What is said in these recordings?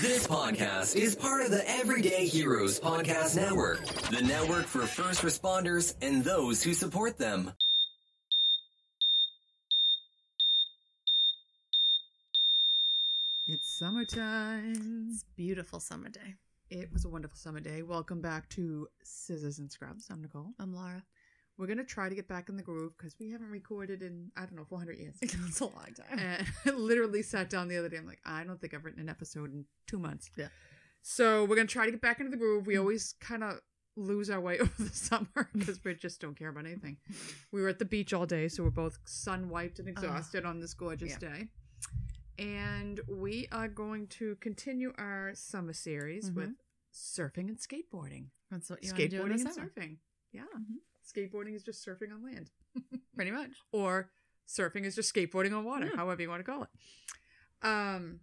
This podcast is part of the Everyday Heroes Podcast Network, the network for first responders and those who support them. It's summertime. It's a beautiful summer day. It was a wonderful summer day. Welcome back to Scissors and Scrubs. I'm Nicole. I'm Laura. We're gonna try to get back in the groove because we haven't recorded in I don't know 400 years. it's a long time. and I literally sat down the other day. I'm like, I don't think I've written an episode in two months. Yeah. So we're gonna try to get back into the groove. We always kind of lose our way over the summer because we just don't care about anything. We were at the beach all day, so we're both sun wiped and exhausted on this gorgeous Yeah. day. And we are going to continue our summer series with surfing and skateboarding. That's what you want to do in Skateboarding the and surfing. Yeah. Mhm. Skateboarding is just surfing on land Pretty much. or surfing is just skateboarding on water, Yeah. however you want to call it. Um,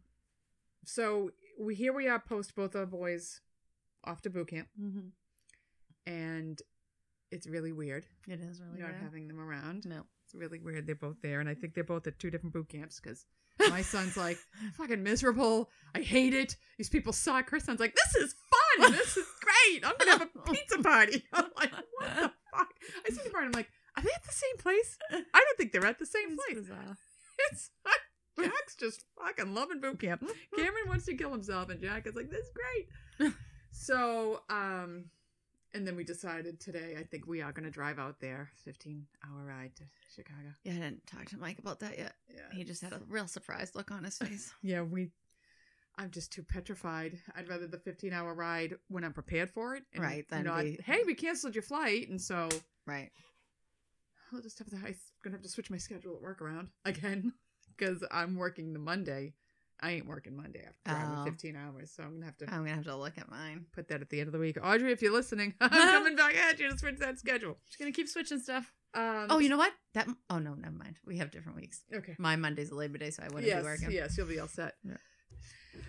so we here we are post both our boys off to boot camp, Mm-hmm. and it's really weird It is really weird. not good. having them around. No. It's really weird. They're both there, and I think they're both at two different boot camps because my son's like fucking miserable. I hate it. These people suck. Her son's like, this is fun. This is great. I'm gonna have a pizza party. I'm like, what the I see the part. I'm like, are they at the same place? I don't think they're at the same It's place. bizarre. It's Jack's just fucking loving boot camp. Cameron wants to kill himself, and Jack is like, "This is great." so, um, and then we decided today. I think we are going to drive out there, fifteen hour ride to Chicago. Yeah, I didn't talk to Mike about that yet. Yeah, He just had a real surprised look on his face. yeah. We, I'm just too petrified. I'd rather the fifteen hour ride when I'm prepared for it, and Right, than Not, be- hey, we canceled your flight, and so right. I'll just have to. I'm gonna have to switch my schedule at work around again because I'm working the Monday. I ain't working Monday after driving Oh. 15 hours, so I'm gonna have to I'm gonna have to look at mine. put that at the end of the week. Audrey, if you're listening, I'm coming back at you to switch that schedule. Just gonna keep switching stuff. Um, Oh, you know what? That. Oh no, never mind. We have different weeks. Okay. My Monday's a Labor Day, so I wouldn't Yes, be working. Yes, yes, you'll be all set. Yeah.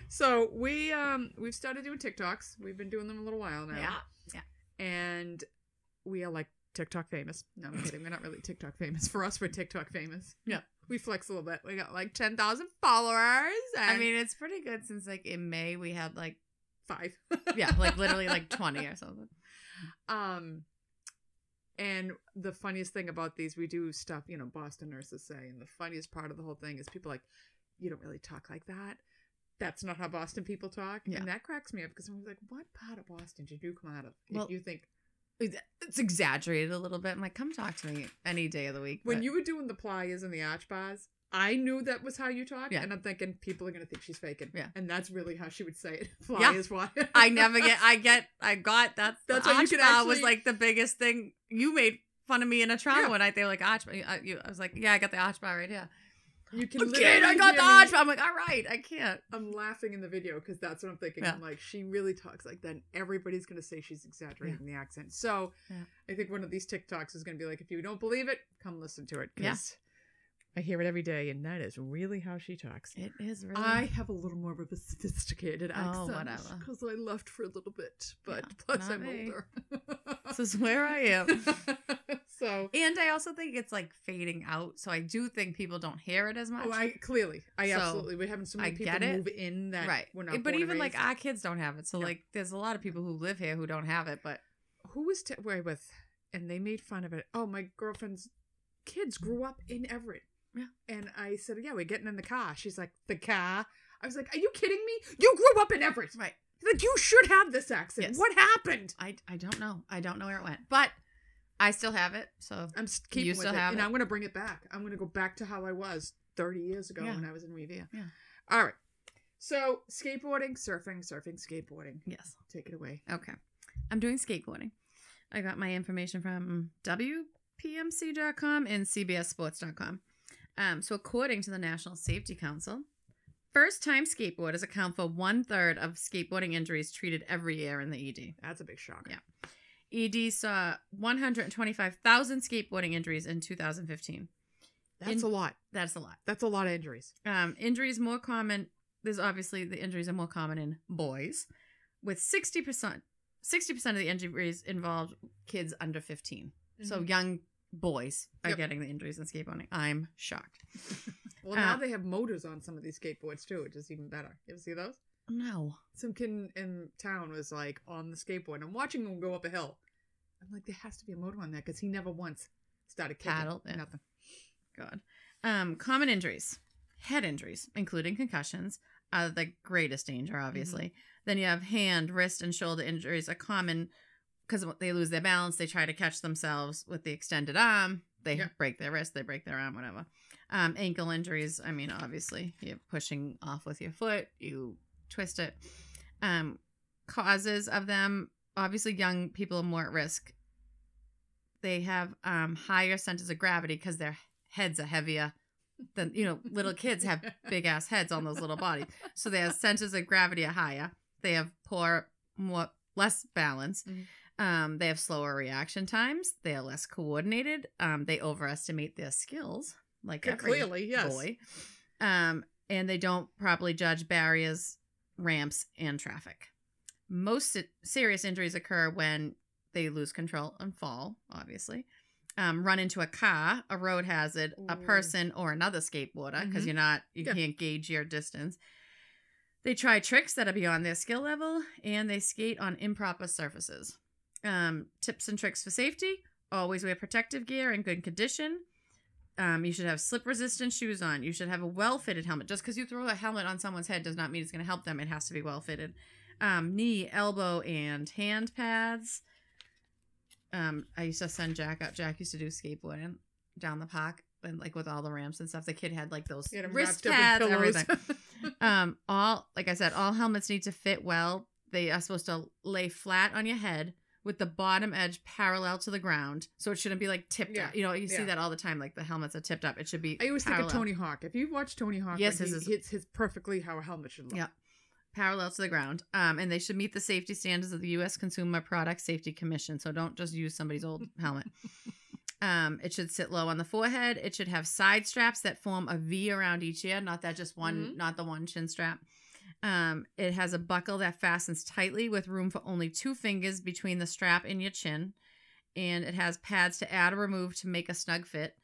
So we um we've started doing TikToks. We've been doing them a little while now. Yeah. Yeah. And we are like TikTok famous. No, I'm kidding. We're not really TikTok famous. For us, we're TikTok famous. Yeah. We flex a little bit. We got like 10,000 followers. I mean, it's pretty good since like in May we had like five. yeah, like literally like 20 or something. Um, and the funniest thing about these, we do stuff, you know, Boston nurses say, and the funniest part of the whole thing is people like, you don't really talk like that. That's not how Boston people talk, Yeah. and that cracks me up because I'm like, what part of Boston did you come out of? If Well, you think It's exaggerated a little bit. I'm like, come talk to me any day of the week. when but- you were doing the pliers and the arch bars, I knew that was how you talk, Yeah. and I'm thinking people are gonna think she's faking, Yeah. and that's really how she would say it. Yeah. Pliers, why? I never get. I get. I got. That's That's why you arch could bar was like the biggest thing. You made fun of me in a trauma Yeah. one night. They were like arch. I, uh, you, I was like, yeah, I got the arch bar right here. You can. I'm kidding. I got the arch. I'm like, all right, I can't. I'm laughing in the video because that's what I'm thinking. Yeah. I'm like, she really talks like that. Everybody's going to say she's exaggerating the accent. So Yeah. I think one of these TikToks is going to be like, if you don't believe it, come listen to it. Yeah. Because I hear it every day, and that is really how she talks. It is really. I have a little more of a sophisticated Oh, accent whatever. because I left for a little bit, but Yeah, plus I'm me. older. this is where I am. so, And I also think it's like fading out. So I do think people don't hear it as oh, much. oh, I clearly, I So, absolutely, we're having so many I people move in that right. we're not. but even like our kids don't have it. So like there's a lot of people who live here who don't have it. But who was t- where with and they made fun of it oh my girlfriend's kids grew up in everett Yeah. and i said yeah we're getting in the car she's like the car i was like are you kidding me you grew up in everett right. like you should have this accent Yes. what happened I I don't know. I don't know where it went. But I still have it. So i'm keeping You with still it have and it? i'm gonna bring it back i'm gonna go back to how i was 30 years ago Yeah. when i was in revere Yeah. all right so skateboarding surfing surfing skateboarding yes. take it away Okay. I'm doing skateboarding. I got my information from WPMC.com and CBSSports.com. Um, so, according to the National Safety Council, first time skateboarders account for one third of skateboarding injuries treated every year in the ED. that's a big shock Yeah. ED saw 125,000 skateboarding injuries in 2015. that's In- a lot That's a lot. that's a lot of injuries Um, injuries more common. There's obviously the injuries are more common in boys, with 60%. 60% of the injuries involved kids under 15. So Mhm. young boys are Yep. getting the injuries in skateboarding. I'm shocked. Well, now Uh, they have motors on some of these skateboards too, which is even better. You ever see those? No. Some kid in, town was like on the skateboard. I'm watching him go up a hill. I'm like, there has to be a motor on that because he never once started kicking. Paddled, yeah. Nothing. God. Um, common injuries, head injuries, including concussions, are the greatest danger, obviously. Then you have hand, wrist, and shoulder injuries are common because they lose their balance. They try to catch themselves with the extended arm. They Yeah. break their wrist, they break their arm, whatever. Um, ankle injuries, I mean, obviously, you're pushing off with your foot, you twist it. Um, causes of them, obviously, young people are more at risk. They have um, higher centers of gravity because their heads are heavier than, you know, little kids have big ass heads on those little bodies. So their centers of gravity are higher. They have poor, more, less balance. Mhm. Um, they have slower reaction times. They are less coordinated. Um, they overestimate their skills, like Yeah, every clearly, yes. boy. Um, and they don't properly judge barriers, ramps, and traffic. Most se- serious injuries occur when they lose control and fall, obviously. Um, run into a car, a road hazard, a person, or another skateboarder because Mhm. you're not, you Yeah. can't gauge your distance. They try tricks that are beyond their skill level, and they skate on improper surfaces. Um, tips and tricks for safety: always wear protective gear in good condition. Um, you should have slip resistant shoes on. You should have a well fitted helmet. Just because you throw a helmet on someone's head does not mean it's going to help them. It has to be well fitted. Um, knee, elbow, and hand pads. Um, I used to send Jack out. Jack used to do skateboarding down the park and like with all the ramps and stuff. The kid had like those had wrist wrapped up in pads, everything. um, all like I said, all helmets need to fit well. They are supposed to lay flat on your head with the bottom edge parallel to the ground, so it shouldn't be like tipped. Yeah, up. You know, you see that all the time. Like the helmets are tipped up. It should be. I always parallel, think of Tony Hawk. If you watch Tony Hawk, Yes, like, his he hits his perfectly how a helmet should look. Yeah. parallel to the ground. Um, and they should meet the safety standards of the U.S. Consumer Product Safety Commission. So don't just use somebody's old helmet. Um, it should sit low on the forehead. It should have side straps that form a V around each ear, not that just one, Mhm. not the one chin strap. Um, it has a buckle that fastens tightly with room for only two fingers between the strap and your chin. And it has pads to add or remove to make a snug fit.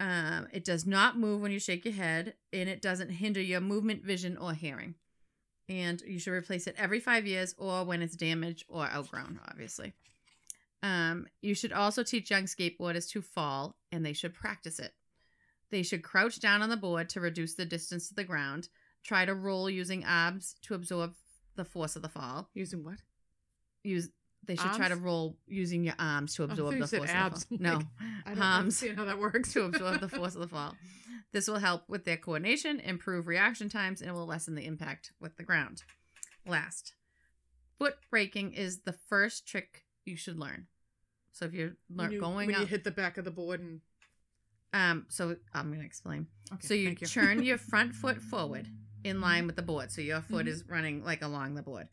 Um, it does not move when you shake your head, and it doesn't hinder your movement, vision, or hearing. And you should replace it every five years or when it's damaged or outgrown, obviously. Um, you should also teach young skateboarders to fall, and they should practice it. They should crouch down on the board to reduce the distance to the ground. Try to roll using abs to absorb the force of the fall. Using what? Use they should try to roll using your arms to I absorb the force abs. of the fall. No, Like, I don't arms understand how that works. to absorb the force of the fall. This will help with their coordination, improve reaction times, and will lessen the impact with the ground. Last, foot braking is the first trick you should learn. So if you're lear- you, going when up, you hit the back of the board and um, so I'm gonna explain. okay, so you, you. turn your front foot forward in line with the board, so your foot Mhm. is running like along the board.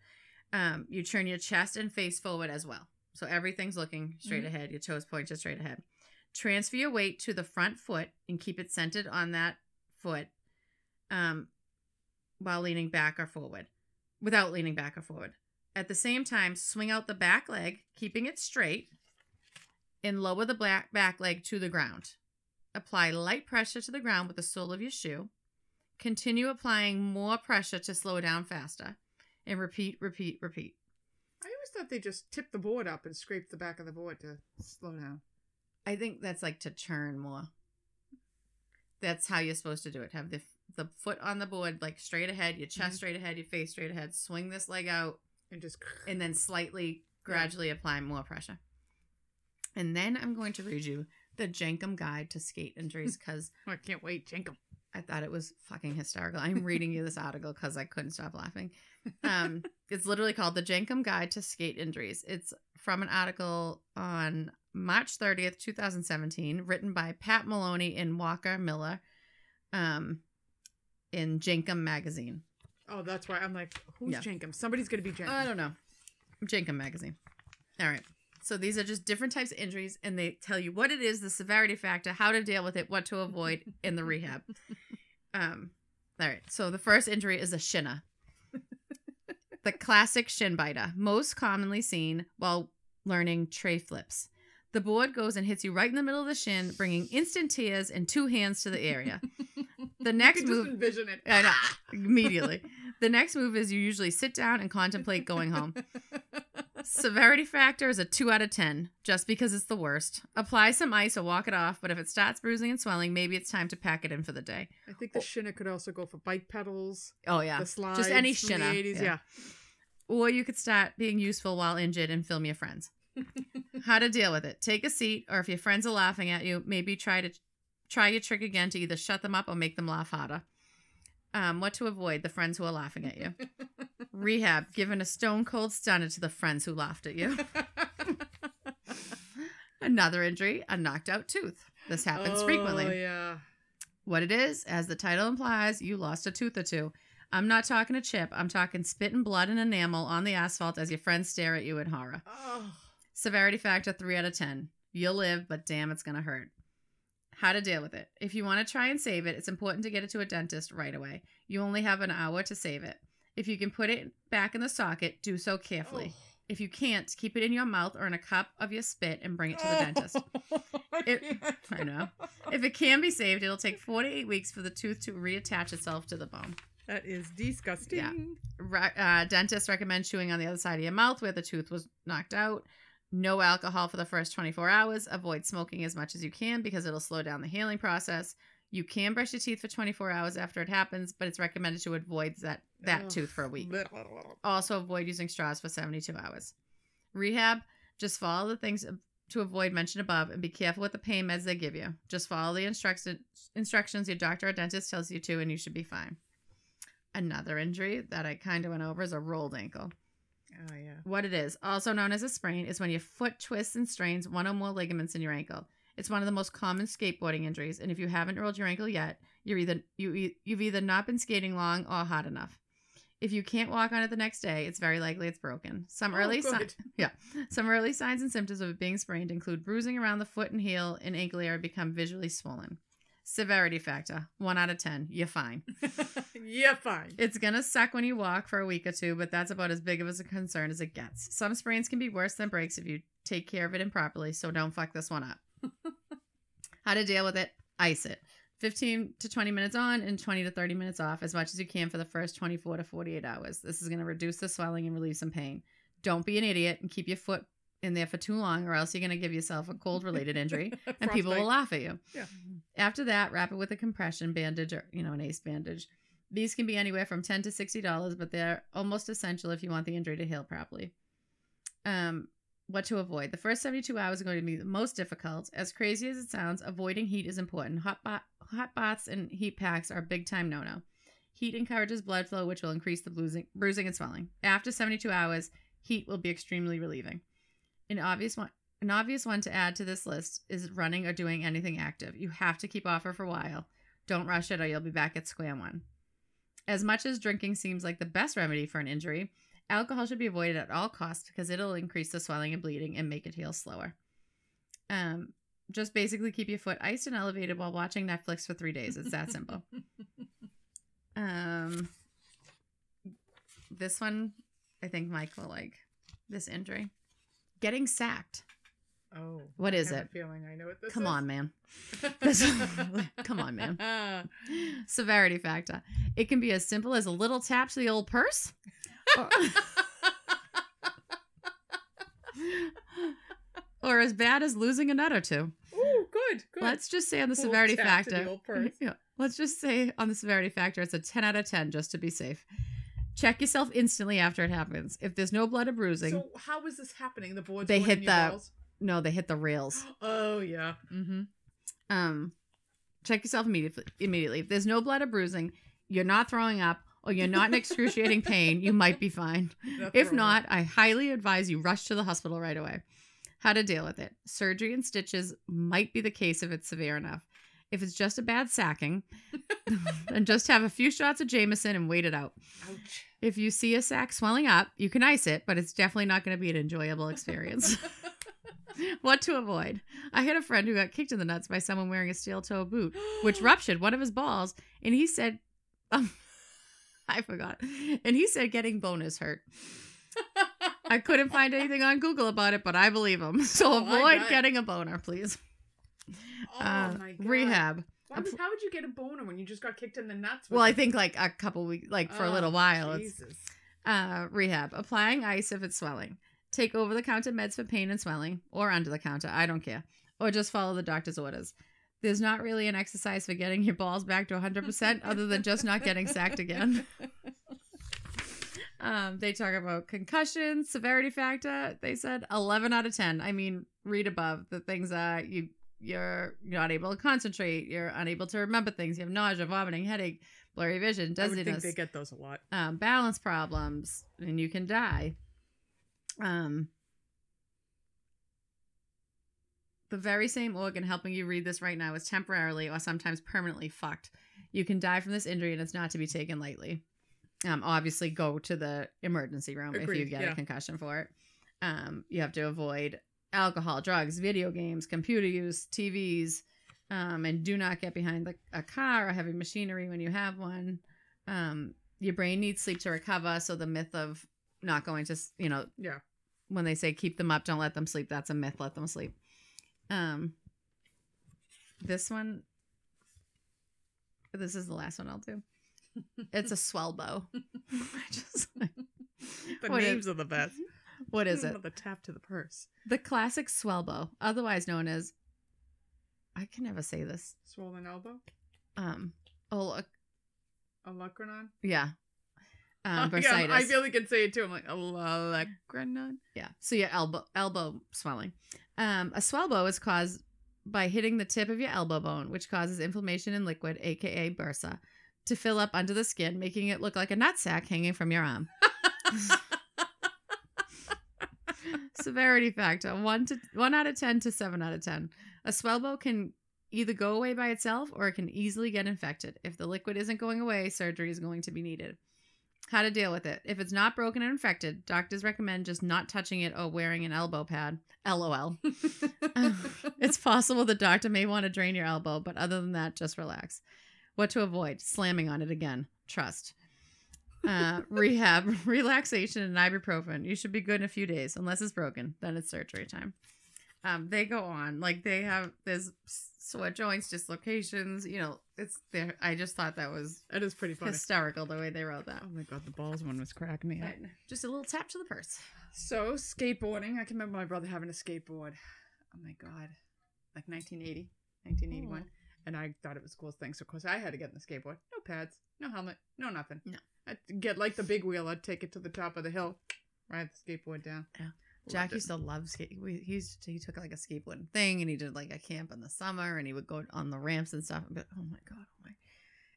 Um, you turn your chest and face forward as well, so everything's looking straight Mhm. ahead. Your toes pointed straight ahead. Transfer your weight to the front foot and keep it centered on that foot, um, while leaning back or forward, without leaning back or forward. At the same time, swing out the back leg, keeping it straight, and lower the black back leg to the ground. Apply light pressure to the ground with the sole of your shoe. Continue applying more pressure to slow down faster. And repeat, repeat, repeat. I always thought they just tipped the board up and scraped the back of the board to slow down. I think that's like to turn more. That's how you're supposed to do it. Have the the foot on the board like straight ahead, your chest Mhm. straight ahead, your face straight ahead. Swing this leg out And just and then slightly gradually apply more pressure. And then I'm going to read you the Jenkem Guide to Skate Injuries because I can't wait, Jenkem. I thought it was fucking hysterical. I'm reading you this article because I couldn't stop laughing. Um, it's literally called The Jenkem Guide to Skate Injuries. It's from an article on March 30th, 2017, written by Pat Maloney and Walker Miller um, in Jenkem Magazine. Oh, that's why I'm like, who's Yeah. Jenkem? Somebody's gonna be Jenkem. I don't know. Jenkem Magazine. All right. So these are just different types of injuries, and they tell you what it is, the severity factor, how to deal with it, what to avoid, in the rehab. Um, all right. So the first injury is a shinner. the classic shin biter, most commonly seen while learning tre flips. The board goes and hits you right in the middle of the shin, bringing instant tears and two hands to the area. The next move envision it. I know. Immediately. The next move is you usually sit down and contemplate going home. Severity factor is a 2 out of 10, just because it's the worst. Apply some ice or walk it off, but if it starts bruising and swelling, maybe it's time to pack it in for the day. I think the shinner could also go for bike pedals, Oh, yeah. the slides. Just any shinner. 80s. Yeah. Yeah. Or you could start being useful while injured and film your friends. How to deal with it. Take a seat, or if your friends are laughing at you, maybe try to try your trick again to either shut them up or make them laugh harder. Um, what to avoid the friends who are laughing at you. Rehab, giving a stone cold stunner to the friends who laughed at you. Another injury, a knocked out tooth. This happens Oh, frequently. yeah. What it is, as the title implies, you lost a tooth or two. I'm not talking a chip, I'm talking spit and blood and enamel on the asphalt as your friends stare at you in horror. Oh. Severity factor 3 out of 10. You'll live, but damn, it's going to hurt. How to deal with it. If you want to try and save it, it's important to get it to a dentist right away. You only have an hour to save it. If you can put it back in the socket, do so carefully. If you can't, keep it in your mouth or in a cup of your spit and bring it to the dentist. It- I know. If it can be saved, it'll take four to eight weeks for the tooth to reattach itself to the bone. That is disgusting. Re- uh, dentists recommend chewing on the other side of your mouth where the tooth was knocked out. No alcohol for the first 24 hours. Avoid smoking as much as you can because it'll slow down the healing process. You can brush your teeth for 24 hours after it happens, but it's recommended to avoid that, that tooth for a week. Also, avoid using straws for 72 hours. Rehab, just follow the things to avoid mentioned above and be careful with the pain meds they give you. Just follow the instructions instructions your doctor or dentist tells you to, and you should be fine. Another injury that I kind of went over is a rolled ankle. Oh, yeah. What it is, also known as a sprain, is when your foot twists and strains one or more ligaments in your ankle. It's one of the most common skateboarding injuries, and if you haven't rolled your ankle yet, you're either you you've either not been skating long or hard enough. If you can't walk on it the next day, it's very likely it's broken. Some Oh, early si- good. yeah, some early signs and symptoms of it being sprained include bruising around the foot and heel and ankle area become visually swollen. Severity factor, one out of ten. You're fine. yeah, fine. It's gonna suck when you walk for a week or two, but that's about as big of a concern as it gets. Some sprains can be worse than breaks if you take care of it improperly, so don't fuck this one up. How to deal with it? Ice it. 15 to 20 minutes on and 20 to 30 minutes off, as much as you can for the first 24 to 48 hours. This is gonna reduce the swelling and relieve some pain. Don't be an idiot and keep your foot in there for too long, or else you're gonna give yourself a cold related injury and people will laugh at you. Yeah. After that, wrap it with a compression bandage or you know an ace bandage. These can be anywhere from ten to sixty dollars, but they're almost essential if you want the injury to heal properly. Um, what to avoid? The first seventy-two hours are going to be the most difficult. As crazy as it sounds, avoiding heat is important. Hot ba- hot baths and heat packs are big time no-no. Heat encourages blood flow, which will increase the bruising, bruising and swelling. After 72 hours, heat will be extremely relieving. An obvious one an obvious one to add to this list is running or doing anything active. You have to keep off her for a while. Don't rush it or you'll be back at square one. As much as drinking seems like the best remedy for an injury, alcohol should be avoided at all costs because it'll increase the swelling and bleeding and make it heal slower. Um, just basically keep your foot iced and elevated while watching Netflix for three days. It's that simple. Um, this one, I think Mike will like this injury. Getting sacked. Oh. What is I have it? a feeling I know what this Come is. on, man. This- come on, man. Severity factor. It can be as simple as a little tap to the old purse. Or, as bad as losing a nut or two. Ooh, good, good. Let's just say on the Little severity the factor. old. Yeah. Let's just say on the severity factor, it's a 10 out of 10 just to be safe. Check yourself instantly after it happens. If there's no blood or bruising, So how is this happening? The boards They hit the- balls? no, they hit the rails. Oh yeah. Mm-hmm. um check yourself immediately immediately if there's no blood or bruising you're not throwing up or you're not in excruciating pain. You might be fine. If not i highly advise you rush to the hospital right away. How to deal with it. Surgery and stitches might be the case if it's severe enough. If it's just a bad sacking then just have a few shots of jameson and wait it out. Ouch. if you see a sac swelling up you can ice it but it's definitely not going to be an enjoyable experience. What to avoid. I had a friend who got kicked in the nuts by someone wearing a steel toe boot which ruptured one of his balls and he said um, i forgot and he said getting bonus hurt i couldn't find anything on google about it but i believe him so Oh, avoid getting a boner please Oh Uh, my god. rehab would, how would you get a boner when you just got kicked in the nuts? Well, I think like a couple weeks, like for a Oh, little while. It's, Jesus. uh, rehab. Applying ice if it's swelling. Take over the counter meds for pain and swelling, or under the counter. I don't care. Or just follow the doctor's orders. There's not really an exercise for getting your balls back to 100% other than just not getting sacked again. Um, they talk about concussion, severity factor. They said 11 out of 10. I mean, read above. The things that you you're not able to concentrate, you're unable to remember things, you have nausea, vomiting, headache, blurry vision, dizziness. I think they get those a lot. um, balance problems, and you can die. Um, the very same organ helping you read this right now is temporarily or sometimes permanently fucked. You can die from this injury, and it's not to be taken lightly. Um, obviously, go to the emergency room if you Agreed, get yeah. a concussion for it. Um, you have to avoid alcohol, drugs, video games, computer use, TVs, um, and do not get behind the, a car or heavy machinery when you have one. Um, your brain needs sleep to recover. So the myth of not going to, you know, Yeah. when they say keep them up, don't let them sleep, that's a myth. Let them sleep. Um, this one, this is the last one I'll do. It's a swell bow. Just like, The what is- names are the best. what is it? The tap to the purse. The classic swell bow, otherwise known as, I can never say this. Swollen elbow. Um, oh, look. Olecranon. yeah. Um, Oh, yeah, I feel like I can say it too. I'm like olecranon. Yeah. So your elbow elbow swelling. Um, a swell bow is caused by hitting the tip of your elbow bone, which causes inflammation in liquid, aka bursa, to fill up under the skin, making it look like a nutsack hanging from your arm. Severity factor one to one out of ten to seven out of ten. A swell bow can either go away by itself or it can easily get infected. If the liquid isn't going away, surgery is going to be needed. How to deal with it. If it's not broken and infected, doctors recommend just not touching it or wearing an elbow pad. LOL. it's possible the doctor may want to drain your elbow, but other than that, just relax. What to avoid? Slamming on it again. Trust. Uh, rehab, relaxation, and ibuprofen. You should be good in a few days, unless it's broken. Then it's surgery time. Um, they go on like they have there's sweat joints, dislocations. You know, it's there. I just thought that was That is pretty funny. hysterical the way they wrote that. Oh my god, the balls one was cracking me up. Just a little tap to the purse. So skateboarding. I can remember my brother having a skateboard. Oh my god, like 1980, 1981, and I thought it was the coolest thing. So of course I had to get in the skateboard. No pads, no helmet, no nothing. No. I'd get like the big wheel. I'd take it to the top of the hill, ride the skateboard down. Yeah. Jack used to love skate. We, he used to, he took like a skateboarding thing and he did like a camp in the summer and he would go on the ramps and stuff. But oh my god, oh my,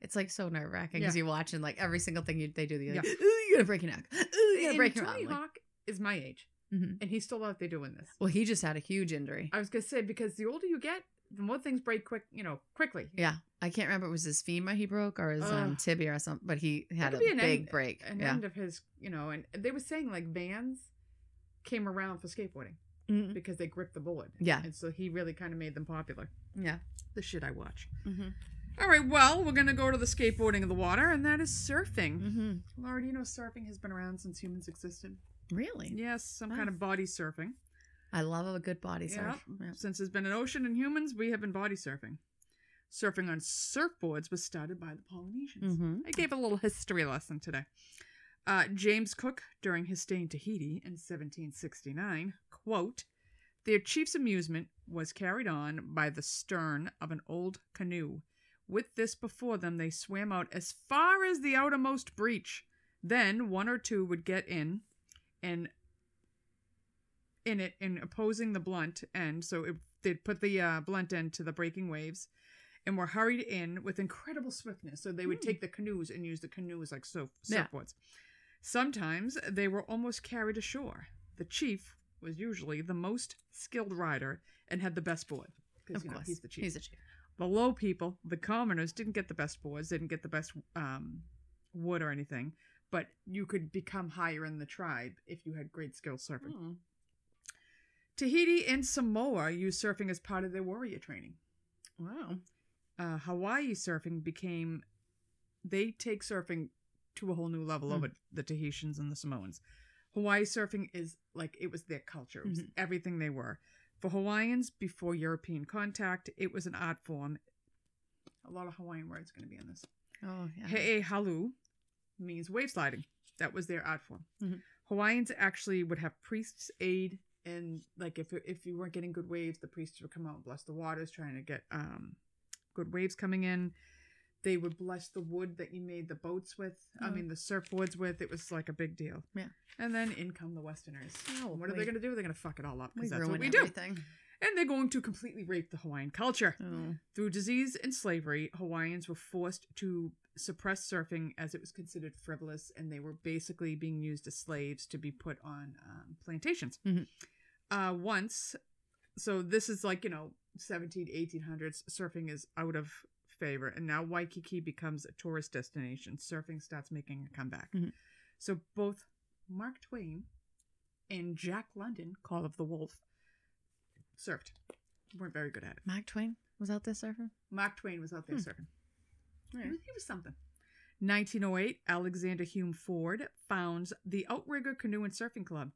it's like so nerve wracking because Yeah. you're watching like every single thing you, they do. You're like, Yeah. ooh, you're gonna break your neck. Ooh, you're gonna And break your Tony arm. Like, Hawk is my age, Mhm. and he's still out there doing this. Well, he just had a huge injury. I was gonna say because the older you get, the more things break quick. You know, quickly. Yeah, I can't remember it was his femur he broke or his um, tibia or something, but he had a could be an big end- break. An yeah. end of his, you know, and they were saying like vans came around for skateboarding Mhm. because they gripped the board. Yeah. and so he really kind of made them popular. Yeah. The shit I watch. Mm-hmm. All right, well, we're gonna go to the skateboarding of the water, and that is surfing. Mm-hmm. Laura, do you know surfing has been around since humans existed? Really? Yes, some Oh. kind of body surfing. I love a good body surf. Yeah. Since there's been an ocean and humans, we have been body surfing. Surfing on surfboards was started by the Polynesians. Mm-hmm. I gave a little history lesson today. Uh, James Cook, during his stay in Tahiti in 1769, quote, their chief's amusement was carried on by the stern of an old canoe. With this before them, they swam out as far as the outermost breach. Then one or two would get in and in it in opposing the blunt end. So it, they'd put the uh, blunt end to the breaking waves and were hurried in with incredible swiftness. So they would Hmm. take the canoes and use the canoes like surf, Yeah. Sometimes they were almost carried ashore. The chief was usually the most skilled rider and had the best board. Of you know, course. he's the chief. He's a chief. the low people, the commoners, didn't get the best boards, didn't get the best um, wood or anything. But you could become higher in the tribe if you had great skill surfing. Mm. Tahiti and Samoa used surfing as part of their warrior training. Wow. Uh, Hawaii surfing became, they take surfing to a whole new level Hmm. over the Tahitians and the Samoans. Hawaii surfing is like it was their culture, it was Mhm. everything they were. For Hawaiians, before European contact, it was an art form. A lot of Hawaiian words going to be in this. Oh, yeah. He'e nalu means wave sliding. That was their art form. Mhm. Hawaiians actually would have priests aid, and like if if you weren't getting good waves, the priests would come out and bless the waters, trying to get um good waves coming in. They would bless the wood that you made the boats with. I Oh. mean, the surfboards with. It was like a big deal. Yeah. And then in come the Westerners. Oh, what are they we- going to do? They're going to fuck it all up We because that's ruin what we everything. do. And they're going to completely rape the Hawaiian culture. Oh. Through disease and slavery, Hawaiians were forced to suppress surfing as it was considered frivolous, and they were basically being used as slaves to be put on um, plantations. Mhm. Uh, once, so this is like, you know, 17, 1800s, surfing is out of favor, and now Waikiki becomes a tourist destination. Surfing starts making a comeback. Mhm. So both Mark Twain and Jack London, Call of the Wolf, surfed. Weren't very good at it. Mark Twain was out there surfing. Mark Twain was out there Hmm. surfing. He was- He was something. 1908, Alexander Hume Ford founds the Outrigger Canoe and Surfing Club.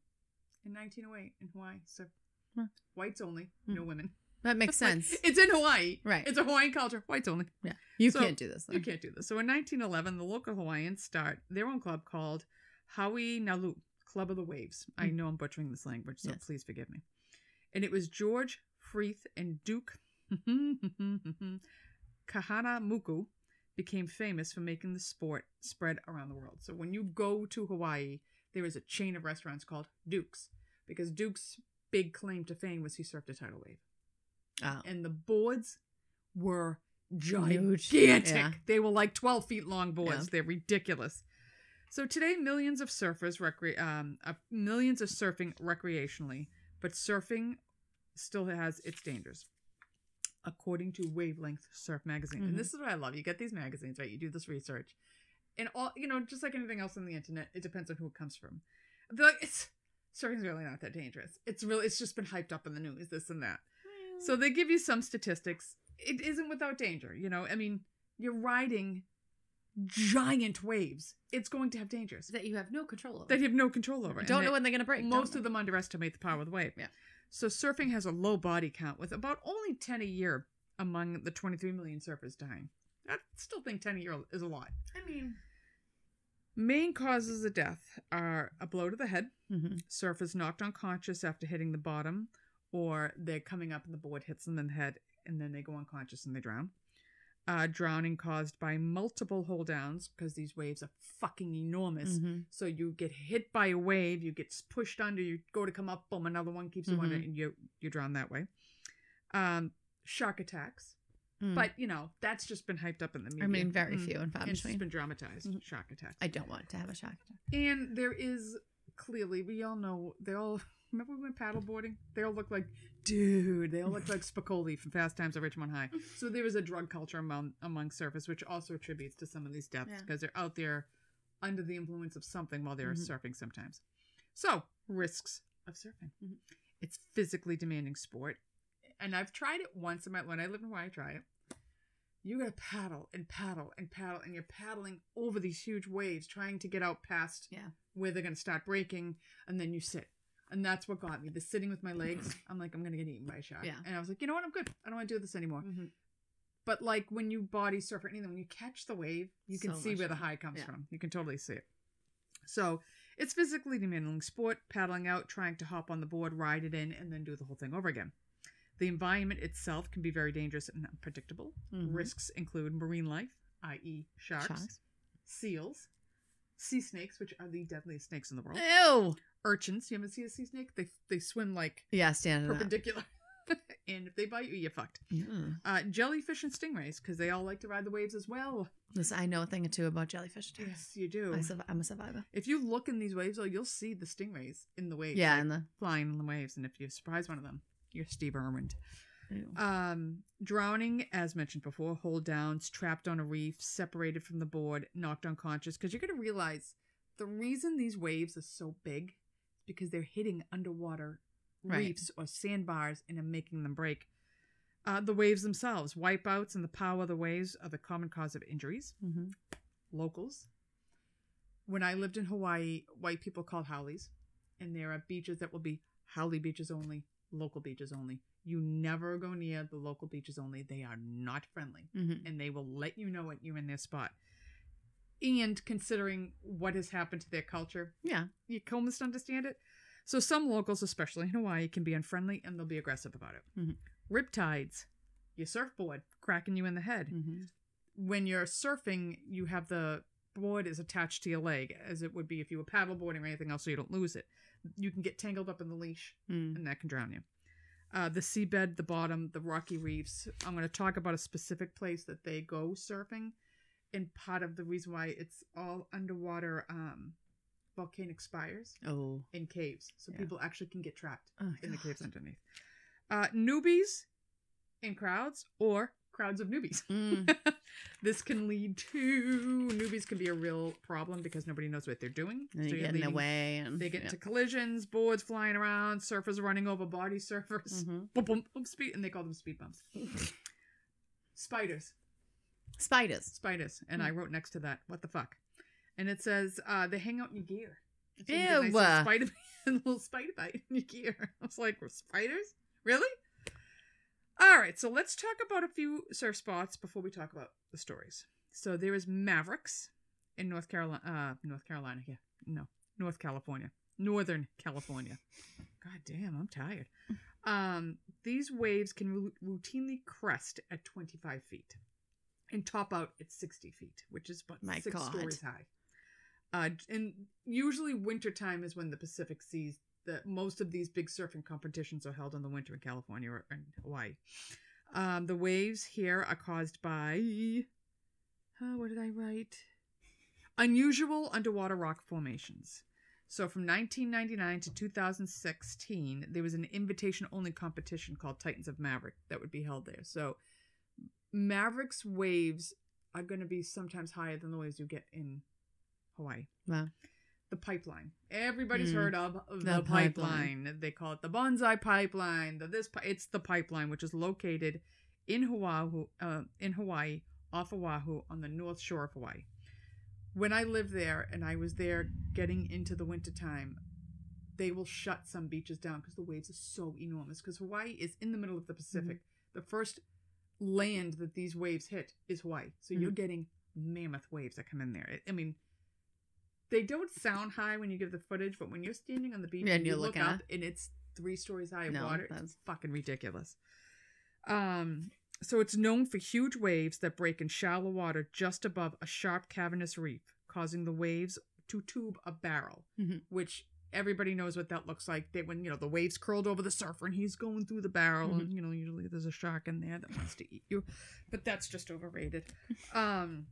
In 1908 in Hawaii. So Huh. whites only, Hmm. no women. That makes Like, sense. it's in Hawaii. Right. It's a Hawaiian culture. Whites only. yeah. You So, can't do this. Though. You can't do this. So in 1911, the local Hawaiians start their own club called Hui Nalu, Club of the Waves. I Mm. know I'm butchering this language, so Yes. please forgive me. And it was George Freeth and Duke Kahanamoku became famous for making the sport spread around the world. So when you go to Hawaii, there is a chain of restaurants called Duke's because Duke's big claim to fame was he surfed a tidal wave Oh. and the boards were gigantic. Yeah. They were like 12 feet long boards. Yeah. They're ridiculous. So today, millions of surfers, recre- um, uh, millions of surfing recreationally, but surfing still has its dangers. According to Wavelength Surf Magazine, Mhm. and this is what I love. You get these magazines, right? You do this research, and all you know, just like anything else on the internet, it depends on who it comes from. They're like, it's surfing's really not that dangerous. It's really, it's just been hyped up in the news, this and that. So they give you some statistics. It isn't without danger, you know. I mean, you're riding giant waves. It's going to have dangers that you have no control over. that you have no control over. don't And know when they're gonna break. Most of them underestimate the power of the wave. Yeah. So surfing has a low body count with about only 10 a year among the 23 million surfers dying. I still think 10 a year is a lot. I mean, Main causes of death are a blow to the head, mm-hmm. surfers knocked unconscious after hitting the bottom, or they're coming up and the board hits them in the head and then they go unconscious and they drown. Uh, drowning caused by multiple hold downs because these waves are fucking enormous. Mm-hmm. So you get hit by a wave, you get pushed under, you go to come up, boom, another one keeps you under, Mhm. and you you drown that way. Um, shark attacks, Mm. but you know that's just been hyped up in the media. I mean, very Mm. few and far And it's just been dramatized. Mhm. Shark attacks. I don't want to have a shock attack. And there is clearly, we all know, they all, remember we went paddleboarding? They all look like, dude, they all look like Spicoli from Fast Times at Richmond High. So there is a drug culture among, among surfers, which also attributes to some of these deaths Yeah. because they're out there under the influence of something while they're Mhm. surfing sometimes. So, risks of surfing. Mhm. It's physically demanding sport. And I've tried it once in my, when I lived in Hawaii, I tried it. You gotta paddle and paddle and paddle, and you're paddling over these huge waves, trying to get out past Yeah. where they're gonna start breaking, and then you sit. And that's what got me. The sitting with my legs, I'm like, I'm gonna get eaten by a shark. Yeah. And I was like, you know what? I'm good. I don't want to do this anymore. Mm-hmm. But like when you body surf or anything, when you catch the wave, you can So see where the high comes Yeah. from. You can totally see it. So it's physically demanding sport, paddling out, trying to hop on the board, ride it in, and then do the whole thing over again. The environment itself can be very dangerous and unpredictable. Mhm. Risks include marine life, i.e., sharks, Sharks. seals, sea snakes, which are the deadliest snakes in the world, Ew. Urchins. You ever see a sea snake? They they swim like Yeah, standing up. perpendicular, and if they bite you, you're fucked. Mm. Uh, jellyfish and stingrays, because they all like to ride the waves as well. Listen, I know a thing or two about jellyfish too. Yes, you do. I I'm a survivor. If you look in these waves, though, you'll see the stingrays in the waves. Yeah, like, and the flying in the waves. And if you surprise one of them, you're Steve Irwin. Um, drowning, as mentioned before, hold downs, trapped on a reef, separated from the board, knocked unconscious. Because you're going to realize the reason these waves are so big because they're hitting underwater Right. reefs or sandbars and are making them break. Uh, the waves themselves, wipeouts, and the power of the waves are the common cause of injuries. Mhm. Locals. When I lived in Hawaii, white people called haoles, and there are beaches that will be haole beaches only, local beaches only. You never go near the local beaches only. They are not friendly Mhm. and they will let you know when you're in their spot. And considering what has happened to their culture, Yeah. you can almost understand it. So some locals, especially in Hawaii, can be unfriendly and they'll be aggressive about it. Mhm. Riptides, your surfboard cracking you in the head. hmm When you're surfing, you have the board is attached to your leg, as it would be if you were paddleboarding or anything else, so you don't lose it. You can get tangled up in the leash Mm. and that can drown you. Uh, the seabed, the bottom, the rocky reefs. I'm going to talk about a specific place that they go surfing, and part of the reason why it's all underwater um, volcanic spires Oh. in caves, so Yeah. people actually can get trapped oh in the caves underneath. Uh, newbies in crowds or crowds of newbies. Mm. this can lead to newbies can be a real problem because nobody knows what they're doing. And you you're get in the way, and They get yeah. into collisions, boards flying around, surfers running over body surfers. Mhm. Boom, boom, boom, speed, and they call them speed bumps. Spiders, spiders. spiders, and Hmm. I wrote next to that, what the fuck? And it says uh, they hang out in your gear. That's when you get a Ew. nice little spider, little spider bite in your gear. I was like, spiders? Really? All right, so let's talk about a few surf spots before we talk about the stories. So there is Mavericks in North Carolina. Uh, North Carolina, yeah, no, North California, Northern California. God damn, I'm tired. Um, these waves can routinely crest at 25 feet and top out at 60 feet, which is about My six God. stories high. Uh, and usually wintertime is when the Pacific sees that most of these big surfing competitions are held in the winter in California or in Hawaii. Um, the waves here are caused by, uh, what did I write? Unusual underwater rock formations. So from 1999 to 2016, there was an invitation only competition called Titans of Maverick that would be held there. So Maverick's waves are going to be sometimes higher than the waves you get in Hawaii. Wow. The pipeline. Everybody's Mm. heard of the, The pipeline. pipeline. They call it the Banzai Pipeline. The this pi- it's the pipeline which is located in Hawaii, uh, in Hawaii, off Oahu on the north shore of Hawaii. When I lived there and I was there getting into the wintertime, they will shut some beaches down because the waves are so enormous. Because Hawaii is in the middle of the Pacific. The first land that these waves hit is Hawaii. So you're getting mammoth waves that come in there. I- I mean, they don't sound high when you give the footage, but when you're standing on the beach Yeah, and you look up up. and it's three stories high of No, water, that's- it's fucking ridiculous. Um, so it's known for huge waves that break in shallow water just above a sharp cavernous reef, causing the waves to tube a barrel, Mhm. which everybody knows what that looks like. They, when you know the waves curled over the surfer and he's going through the barrel, and you know usually there's a shark in there that wants to eat you, but that's just overrated. Um,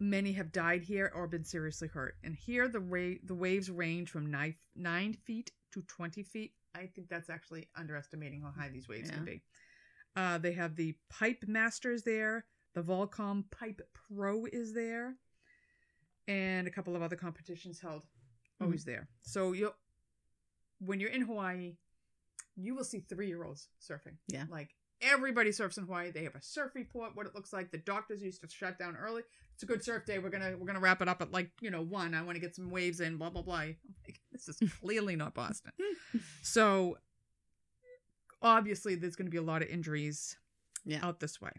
many have died here or been seriously hurt, and here the ra- the waves range from nine nine feet to twenty feet. I think that's actually underestimating how high these waves can be. Uh, they have the Pipe Masters there. The Volcom Pipe Pro is there, and a couple of other competitions held. Mm-hmm. Always there. So you, when you're in Hawaii, you will see three year olds surfing. Yeah. like everybody surfs in Hawaii. They have a surf report, what it looks like. The doctors used to shut down early. It's a good surf day. We're gonna we're gonna wrap it up at like you know one. I want to get some waves in. Blah blah blah. Like, this is clearly not Boston. so obviously, there's going to be a lot of injuries Yeah. out this way.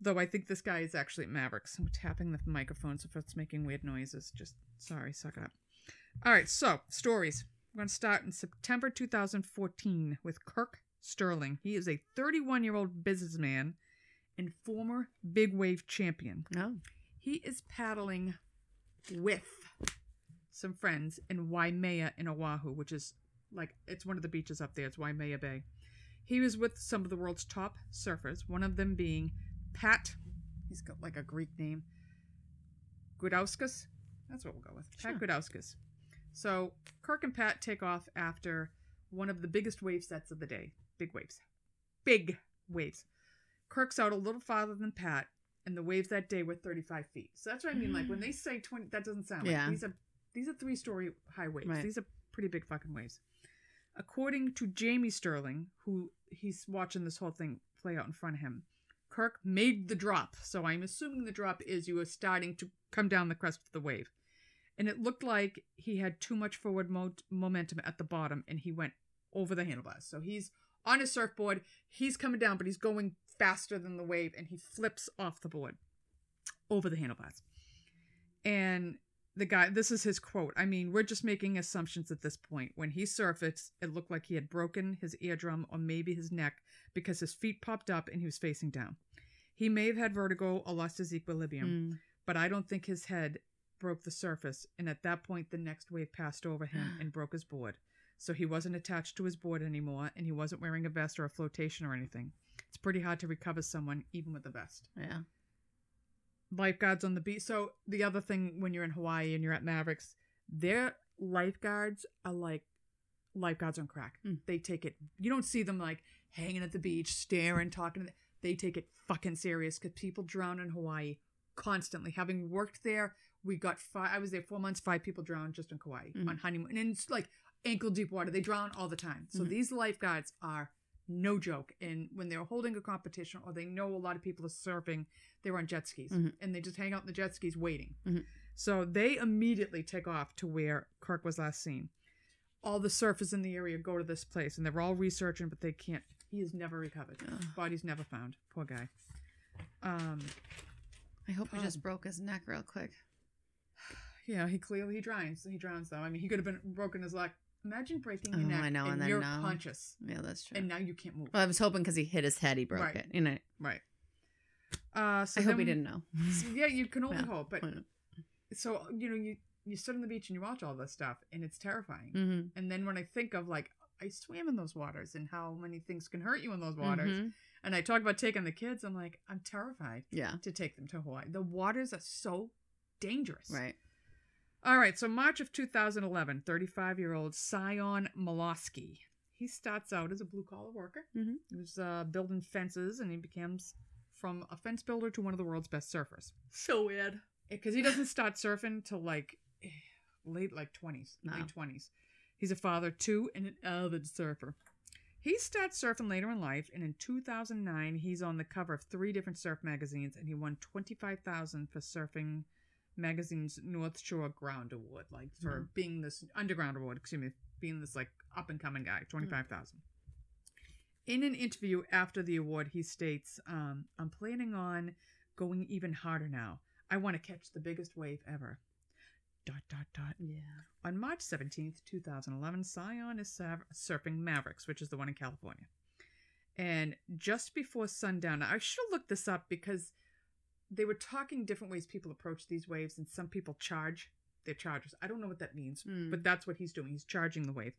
Though I think this guy is actually at Mavericks. I'm tapping the microphone, so if it's making weird noises, just sorry, suck it up. All right, so stories. We're going to start in September 2014 with Kirk Sterling. He is a 31 year old businessman and former big wave champion. Oh. He is paddling with some friends in Waimea in Oahu, which is like it's one of the beaches up there. It's Waimea Bay. He was with some of the world's top surfers, one of them being Pat. He's got like a Greek name. Gudauskas. That's what we'll go with. Pat Sure. So Kirk and Pat take off after one of the biggest wave sets of the day. Big waves. Big waves. Kirk's out a little farther than Pat, and the waves that day were 35 feet. So that's what I mean. Like when they mm. say 20, that doesn't sound Yeah. right. These are these are three story high waves. Right. These are pretty big fucking waves. According to Jamie Sterling, who he's watching this whole thing play out in front of him, Kirk made the drop. So I'm assuming the drop is you are starting to come down the crest of the wave. And it looked like he had too much forward mo- momentum at the bottom and he went over the handlebars. So he's on his surfboard, he's coming down, but he's going faster than the wave, and he flips off the board over the handlebars. And the guy, this is his quote. I mean, we're just making assumptions at this point. When he surfaced, it looked like he had broken his eardrum or maybe his neck because his feet popped up and he was facing down. He may have had vertigo or lost his equilibrium, Mm. but I don't think his head broke the surface. And at that point, the next wave passed over him and broke his board. So he wasn't attached to his board anymore and he wasn't wearing a vest or a flotation or anything. It's pretty hard to recover someone even with a vest Yeah. lifeguards on the beach. So the other thing when you're in Hawaii and you're at Mavericks, their lifeguards are like lifeguards on crack. Mm. They take it. You don't see them like hanging at the beach, staring, talking. They take it fucking serious because people drown in Hawaii constantly. Having worked there, we got five. I was there four months. Five people drowned just in Kauai Mhm. on honeymoon, and it's like ankle deep water. They drown all the time. So Mhm. these lifeguards are no joke. And when they're holding a competition or they know a lot of people are surfing, they're on jet skis Mhm. and they just hang out in the jet skis waiting. Mhm. So they immediately take off to where Kirk was last seen. All the surfers in the area go to this place and they're all researching, but they can't. He is never recovered. Ugh. Body's never found. Poor guy. Um, I hope he Oh. just broke his neck real quick. Yeah, he clearly he drowns. He drowns though. I mean, he could have been broken his leg. Imagine breaking your Oh, neck I know, and, and then you're now- conscious, Yeah, that's true. and now you can't move. well, I was hoping because he hit his head, he broke Right. it. You know, right. Uh, so I hope he didn't know. so, yeah, you can only Yeah. hope. But so you know, you you sit on the beach and you watch all this stuff, and it's terrifying. mm-hmm. And then when I think of like I swam in those waters and how many things can hurt you in those waters, Mm-hmm. and I talk about taking the kids, I'm like I'm terrified Yeah. to take them to Hawaii. The waters are so dangerous. Right. All right, so March of 2011, 35 year old Sion Milosky. He starts out as a blue collar worker. Mhm. He was uh, building fences and he becomes from a fence builder to one of the world's best surfers. So weird. Because he doesn't start surfing till like eh, late, like 20s, No. late 20s. He's a father too and an avid surfer. He starts surfing later in life, and in 2009, he's on the cover of three different surf magazines, and he won 25000 for surfing magazine's North Shore Ground Award, like for Mhm. being this underground award, excuse me, being this like up and coming guy, 25000 In an interview after the award, he states, um, I'm planning on going even harder now. I want to catch the biggest wave ever. Dot, dot, dot. Yeah. On March 17th, 2011, Sion is surfing Mavericks, which is the one in California. And just before sundown, I should have looked this up because they were talking different ways people approach these waves, and some people charge their chargers. I don't know what that means, Mm. but that's what he's doing. He's charging the wave.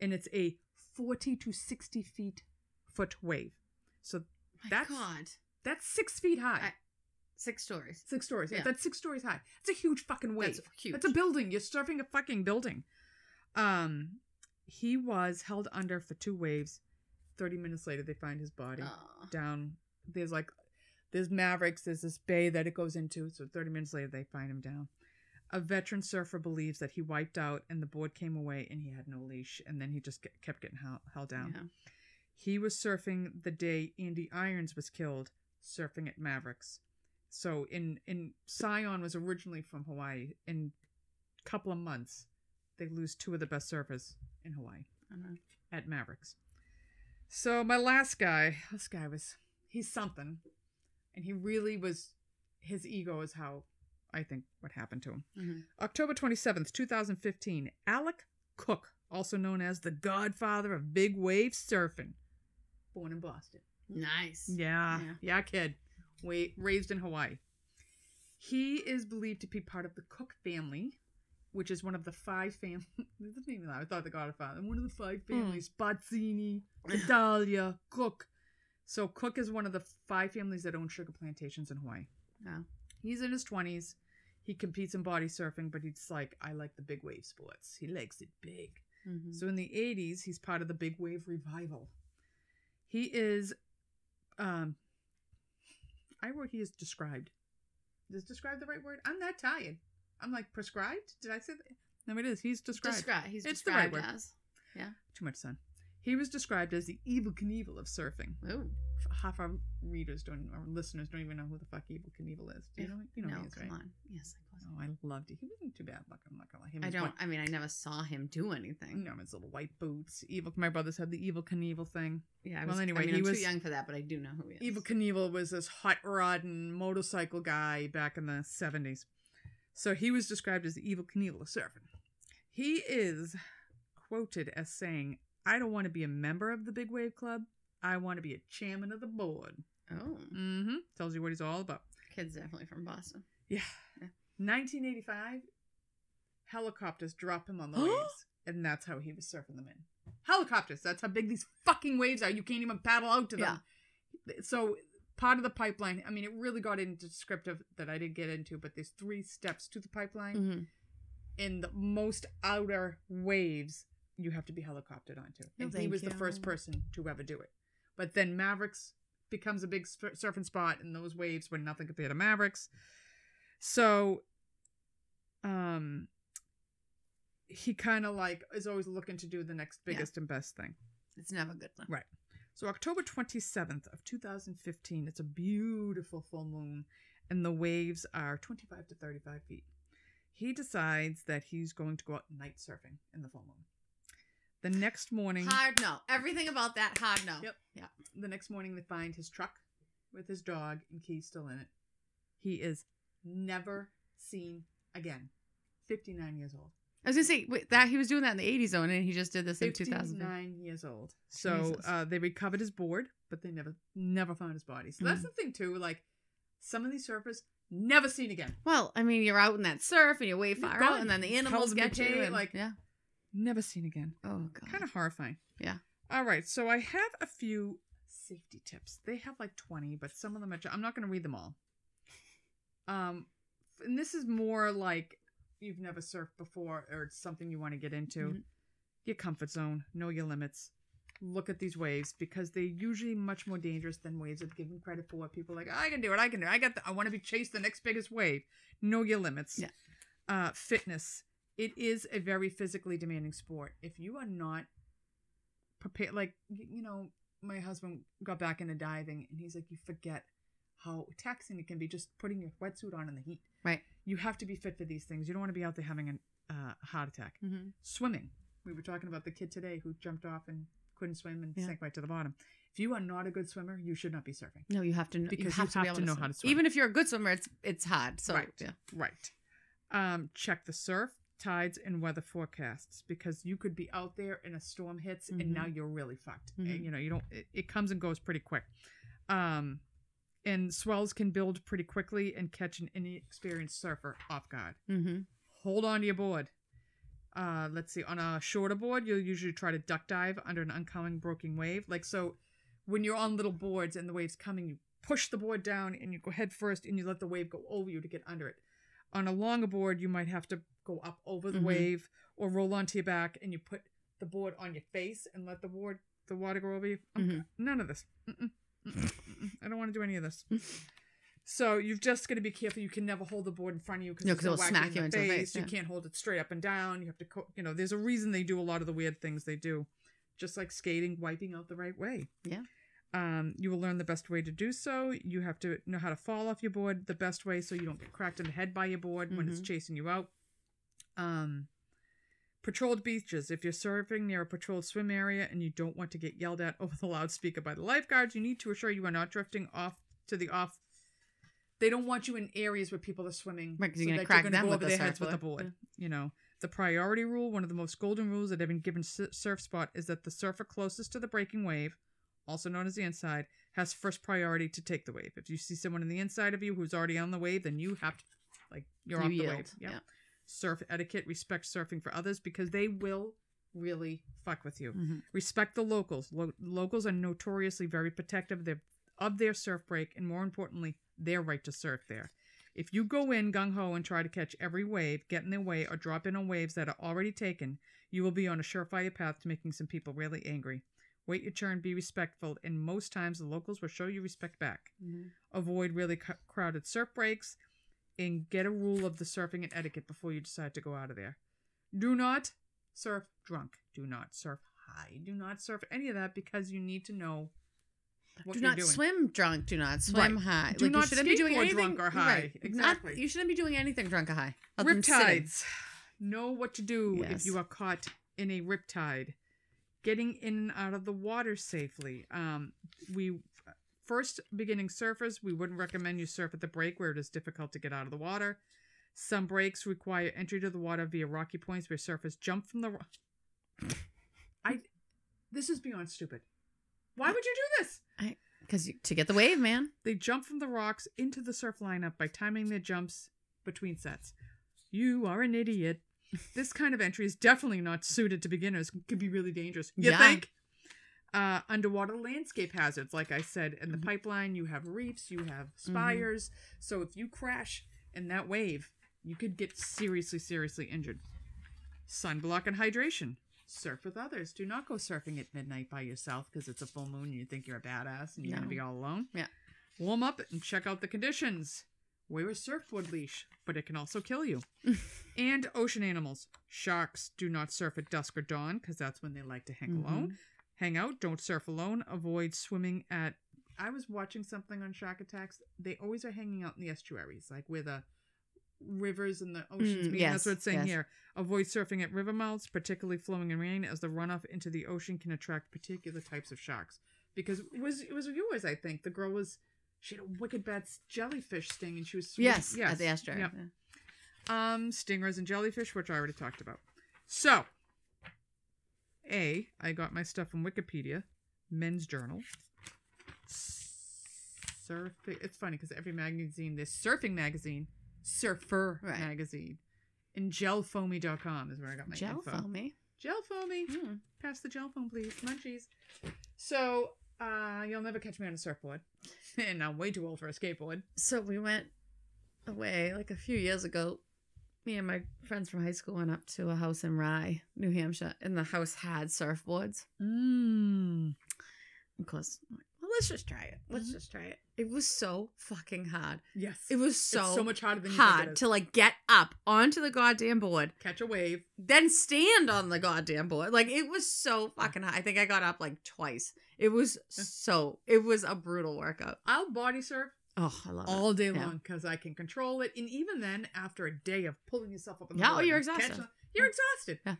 And it's a 40 to 60 feet foot wave. So My That's- God. that's six feet high. I- Six stories. Six stories. Yeah. That's six stories high. It's a huge fucking wave. That's huge. That's a building. You're surfing a fucking building. Um, he was held under for two waves. Thirty minutes later, they find his body down. There's like, there's Mavericks. There's this bay that it goes into. So thirty minutes later, they find him down. A veteran surfer believes that he wiped out and the board came away and he had no leash, and then he just get, kept getting held, held down. Yeah. He was surfing the day Andy Irons was killed, surfing at Mavericks. So in in Sion was originally from Hawaii. In a couple of months, they lose two of the best surfers in Hawaii know. at Mavericks. So my last guy, this guy was he's something, and he really was. His ego is how I think what happened to him. Mhm. October 27th, 2015, Alec Cooke, also known as the godfather of big wave surfing, born in Boston. Nice. Yeah, Yeah. yeah, kid. Wait, raised in Hawaii. He is believed to be part of the Cooke family, which is one of the five families. This isn't even that. I thought the Godfather. One of the five families: Bazzini, Italia, Cooke. So Cooke is one of the five families that own sugar plantations in Hawaii. Yeah. He's in his twenties. He competes in body surfing, but he's like, I like the big wave sports. He likes it big. Mhm. So in the 80s, he's part of the big wave revival. He is, um, I wrote he is described. Is described the right word? I'm not tired. I'm like prescribed. Did I say that? No, it is. He's described. Describe. He's It's the right described word. as. Yeah. Too much sun. He was described as the Evel Knievel of surfing. Ooh. half our readers don't or listeners don't even know who the fuck Evel Knievel is. Do you eh, know? You know no, who he is, come right? on. Yes, I course. Oh, I loved it. He wasn't too bad. Like I'm not gonna lie. Him I don't. white- I mean, I never saw him do anything. You know, his little white boots. Evil. My brothers had the Evel Knievel thing. Yeah. I Well, anyway, I mean, he I'm was- too young for that, but I do know who he is. Evel Knievel was this hot rod and motorcycle guy back in the 70s. So he was described as the Evel Knievel of surfing. He is quoted as saying, I don't want to be a member of the Big Wave Club. I want to be a chairman of the board. Oh, Mm-hmm. Tells you what he's all about. kid's definitely from Boston. Yeah. Yeah. 1985, helicopters drop him on the waves. And that's how he was surfing them in. Helicopters. That's how big these fucking waves are. You can't even paddle out to them. So part of the pipeline, I mean, it really got into descriptive that I didn't get into, but there's three steps to the pipeline. Mm-hmm. In the most outer waves, you have to be helicoptered onto. No, and he was the first person to ever do it. But then Mavericks becomes a big surfing spot, and those waves were nothing compared to Mavericks. So, um, he kind of like is always looking to do the next Yeah. biggest and best thing. It's never a good. Though. Right. So October 27th of 2015, it's a beautiful full moon and the waves are 25 to 35 feet. He decides that he's going to go out night surfing in the full moon. The next morning, Hard no. Everything about that hard no. Yep. Yeah. the next morning they find his truck with his dog and keys still in it. He is never seen again. 59 years old. I was gonna say wait, that he was doing that in the '80s zone, and he just did this in 2000. 59 years old. So Jesus. uh, they recovered his board, but they never never found his body. So that's Mm. the thing too. Like some of these surfers never seen again. Well, I mean, you're out in that surf, and you're way far gone. out, and then the animals get you. decay, And, like- yeah. Never seen again. Oh god. Kind of horrifying. Yeah. All right. So I have a few safety tips. They have like 20, but some of them are. I'm not going to read them all. Um, and this is more like you've never surfed before or it's something you want to get into. Mhm. Your comfort zone. Know your limits. Look at these waves because they're usually much more dangerous than waves that given credit for. what People are like I can do it. I can do. It. I got. The, I want to be chased the next biggest wave. Know your limits. Yeah. Uh, fitness. It is a very physically demanding sport. If you are not prepared, like you know, my husband got back into diving, and he's like, you forget how taxing it can be just putting your wetsuit on in the heat. Right. You have to be fit for these things. You don't want to be out there having a uh, heart attack. Mm-hmm. Swimming. We were talking about the kid today who jumped off and couldn't swim and Yeah. sank right to the bottom. If you are not a good swimmer, you should not be surfing. No, you have to. Know, Because you you have to, be have able to know how to swim. Even if you're a good swimmer, it's it's hard. So Right. yeah. Right. Um, check the surf, tides, and weather forecasts because you could be out there and a storm hits Mhm. and now you're really fucked. And, Mhm. you know, you don't. It, it comes and goes pretty quick. Um, and swells can build pretty quickly and catch an inexperienced surfer off guard. Mm-hmm. Hold on to your board. Uh, let's see. On a shorter board, you'll usually try to duck dive under an oncoming broken wave. Like so, when you're on little boards and the wave's coming, you push the board down and you go head first and you let the wave go over you to get under it. On a longer board, you might have to go up over the Mhm. wave or roll onto your back and you put the board on your face and let the board the water go over you. Mhm. None of this. Mm-mm, mm-mm, mm-mm. I don't want to do any of this. So you've just got to be careful. You can never hold the board in front of you because No, it'll smack you into the face, You yeah. can't hold it straight up and down. You have to, co- you know, there's a reason they do a lot of the weird things they do, just like skating, wiping out the right way. Yeah. Um, you will learn the best way to do so. You have to know how to fall off your board the best way so you don't get cracked in the head by your board when it's Mhm. chasing you out. Um, patrolled beaches. If you're surfing near a patrolled swim area and you don't want to get yelled at over the loudspeaker by the lifeguards, you need to assure you are not drifting off to the off. They don't want you in areas where people are swimming. Right, 'cause you're gonna that crack them go over the their heads with the board. You know, the priority rule, one of the most golden rules that have been given surf spot, is that the surfer closest to the breaking wave, also known as the inside, has first priority to take the wave. If you see someone in the inside of you who's already on the wave, then you have to, like, you're You off the wave. Yep yeah. surf etiquette, respect surfing for others because they will really fuck with you. Mhm. Respect the locals. Lo- locals are notoriously very protective of their, of their surf break and more importantly, their right to surf there. If you go in gung ho and try to catch every wave, get in their way, or drop in on waves that are already taken, you will be on a surefire path to making some people really angry. Wait your turn, be respectful, and most times the locals will show you respect back Mhm. avoid really crowded surf breaks, and get a rule of the surfing and etiquette before you decide to go out of there. Do not surf drunk. Do not surf high. Do not surf any of that because you need to know what do not doing. swim drunk. Do not swim Right. high. Do like, not you shouldn't be doing anything drunk or high. Right. Not- Exactly. you shouldn't be doing anything drunk or high. other than sitting. Riptides. Know what to do if you are caught in a riptide. Getting in and out of the water safely. Um, we first beginning surfers, we wouldn't recommend you surf at the break where it is difficult to get out of the water. Some breaks require entry to the water via rocky points where surfers jump from the. ro- I. This is beyond stupid. Why would you do this? I because to get the wave, man. They jump from the rocks into the surf lineup by timing their jumps between sets. You are an idiot. This kind of entry is definitely not suited to beginners. Could be really dangerous. You Yeah. think? Uh, underwater landscape hazards, like I said, in the Mhm. pipeline, you have reefs, you have spires. So if you crash in that wave, you could get seriously, seriously injured. Sunblock and hydration. Surf with others. Do not go surfing at midnight by yourself because it's a full moon and you think you're a badass and you're No. going to be all alone. Yeah. Warm up and check out the conditions. Wear a surfboard leash, but it can also kill you. and ocean animals. Sharks do not surf at dusk or dawn because that's when they like to hang Mhm. alone. Hang out, don't surf alone. Avoid swimming at. I was watching something on shark attacks. They always are hanging out in the estuaries, like where the rivers and the oceans Mm, meet. yes, that's what it's saying yes. here. Avoid surfing at river mouths, particularly flowing in rain, as the runoff into the ocean can attract particular types of sharks. Because it was it was yours, I think. The girl was she had a wicked bad jellyfish sting, and she was swimming- Yes, at the estuary. Yep. Yeah. Um, stingers and jellyfish, which I already talked about. So, A, I got my stuff from Wikipedia, Men's Journal. Surfing. It's funny because every magazine, this surfing magazine, Surfer Right. magazine, and gelfoamy.com is where I got my Gel info. foamy. Gel foamy. Mm. Pass the gel foam, please. Munchies. So, uh, you'll never catch me on a surfboard. and I'm way too old for a skateboard. So we went away like a few years ago. Me and my friends from high school went up to a house in Rye, New Hampshire, and the house had surfboards. Mmm. Of course, well, let's just try it. Let's Mhm. just try it. It was so fucking hard. Yes. It was so, It's so much harder than you think it hard to like get up onto the goddamn board, catch a wave. then stand on the goddamn board. Like it was so fucking hard. I think I got up like twice. It was so. It was a brutal workout. I'll body surf Oh, I love all it. day Yeah. long because I can control it. And even then, after a day of pulling yourself up, the Yeah, oh, you're exhausted. You're Yeah. exhausted. Yeah.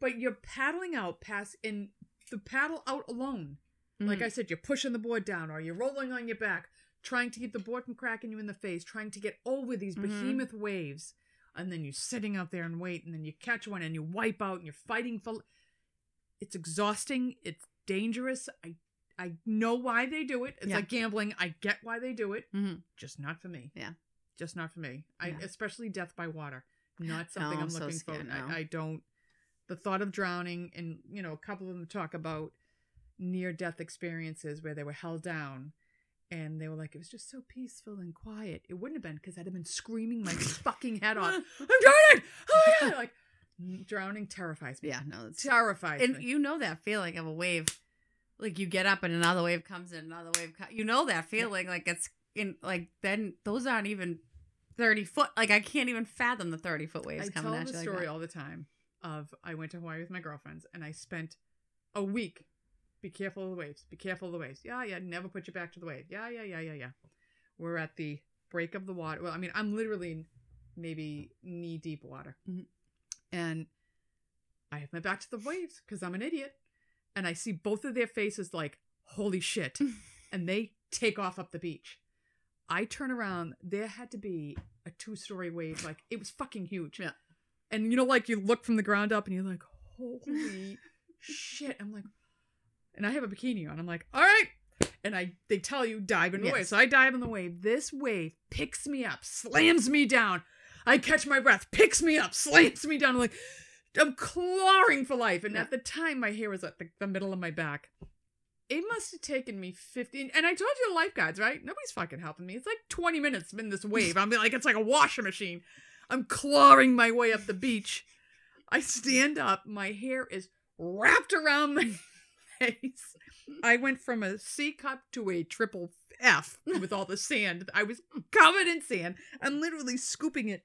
But you're paddling out past in the paddle out alone. Like Mhm. I said, you're pushing the board down or you're rolling on your back, trying to keep the board from cracking you in the face, trying to get over these Mhm. behemoth waves. And then you're sitting out there and wait, and then you catch one and you wipe out and you're fighting for. It's exhausting. It's dangerous. I I know why they do it. It's Yeah. like gambling. I get why they do it. Mhm. Just not for me. Yeah. Just not for me. I Yeah. especially death by water. Not something No, I'm I'm so looking for. scared now. I, I don't. The thought of drowning, and you know, a couple of them talk about near death experiences where they were held down and they were like, it was just so peaceful and quiet. It wouldn't have been because I'd have been screaming my fucking head off. I'm drowning! Oh my God! Like, drowning terrifies me. Yeah, no, it's Terrifies and me. you know that feeling of a wave, like you get up and another wave comes and another wave. Co- you know that feeling, like it's in like then those aren't even thirty foot. Like I can't even fathom the thirty foot waves I coming tell at the you. story like all the time of I went to Hawaii with my girlfriends and I spent a week. Be careful of the waves. Be careful of the waves. Yeah, yeah. Never put your back to the wave. Yeah, yeah, yeah, yeah, yeah. We're at the break of the water. Well, I mean, I'm literally maybe knee deep water, Mhm. And I have my back to the waves because I'm an idiot, and I see both of their faces like, "Holy shit!" and they take off up the beach. I turn around. There had to be a two story wave. Like it was fucking huge. Yeah. And you know, like you look from the ground up and you're like, holy shit. I'm like, and I have a bikini on. I'm like, all right. And I they tell you dive in the wave. So I dive in the wave. This wave picks me up, slams me down. I catch my breath, picks me up, slams me down. I'm like, I'm clawing for life. And Yeah. at the time, my hair was at the, the middle of my back. It must have taken me 15. And I told you the lifeguards, right? Nobody's fucking helping me. It's like 20 minutes in this wave. I'm like, it's like a washer machine. I'm clawing my way up the beach. I stand up. My hair is wrapped around my face. I went from a C cup to a triple F with all the sand. I was covered in sand. I'm literally scooping it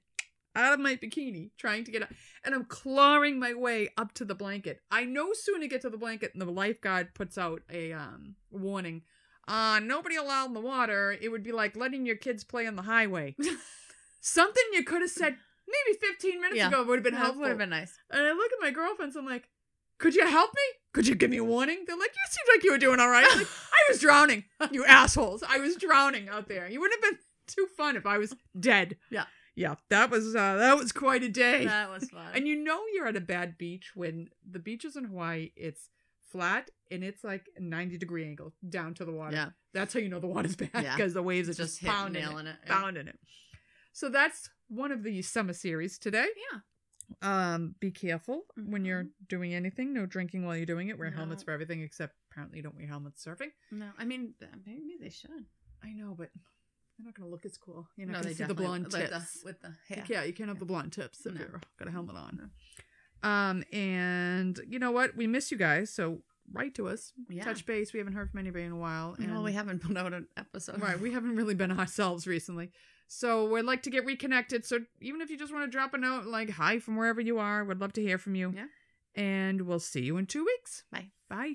out of my bikini, trying to get out. And I'm clawing my way up to the blanket. I no sooner get to the blanket and the lifeguard puts out a um, warning. uh, nobody allowed in the water, it would be like letting your kids play on the highway. Something you could have said maybe 15 minutes Yeah. ago would have been helpful. would have been nice. And I look at my girlfriends, I'm like, could you help me? Could you give me a warning? They're like, you seemed like you were doing all right. Like, I was drowning, you assholes. I was drowning out there. You wouldn't have been too fun if I was dead. Yeah. Yeah, that was uh, that was quite a day. That was fun. And you know you're at a bad beach when the beaches in Hawaii, it's flat and it's like a 90 degree angle down to the water. yeah, That's how you know the water's bad Yeah. because the waves are just just, pounding it, it. yeah. pounding it. So that's one of the summer series today. Yeah. Um, be careful when you're Mhm. doing anything. No drinking while you're doing it. Wear helmets for everything except apparently you don't wear helmets surfing. No, I mean maybe they should. I know, but they're not gonna look as cool. You're not no, they see the blonde like tips. the, with the You hair. can't, you can't have the blonde tips if No. you've got a helmet on. Um, and you know what? We miss you guys, so write to us. Yeah. Touch base. We haven't heard from anybody in a while. And well, we haven't put out an episode. Right, we haven't really been ourselves recently. So we'd like to get reconnected. So even if you just want to drop a note like hi from wherever you are, we'd love to hear from you. Yeah. And we'll see you in two weeks. Bye. Bye.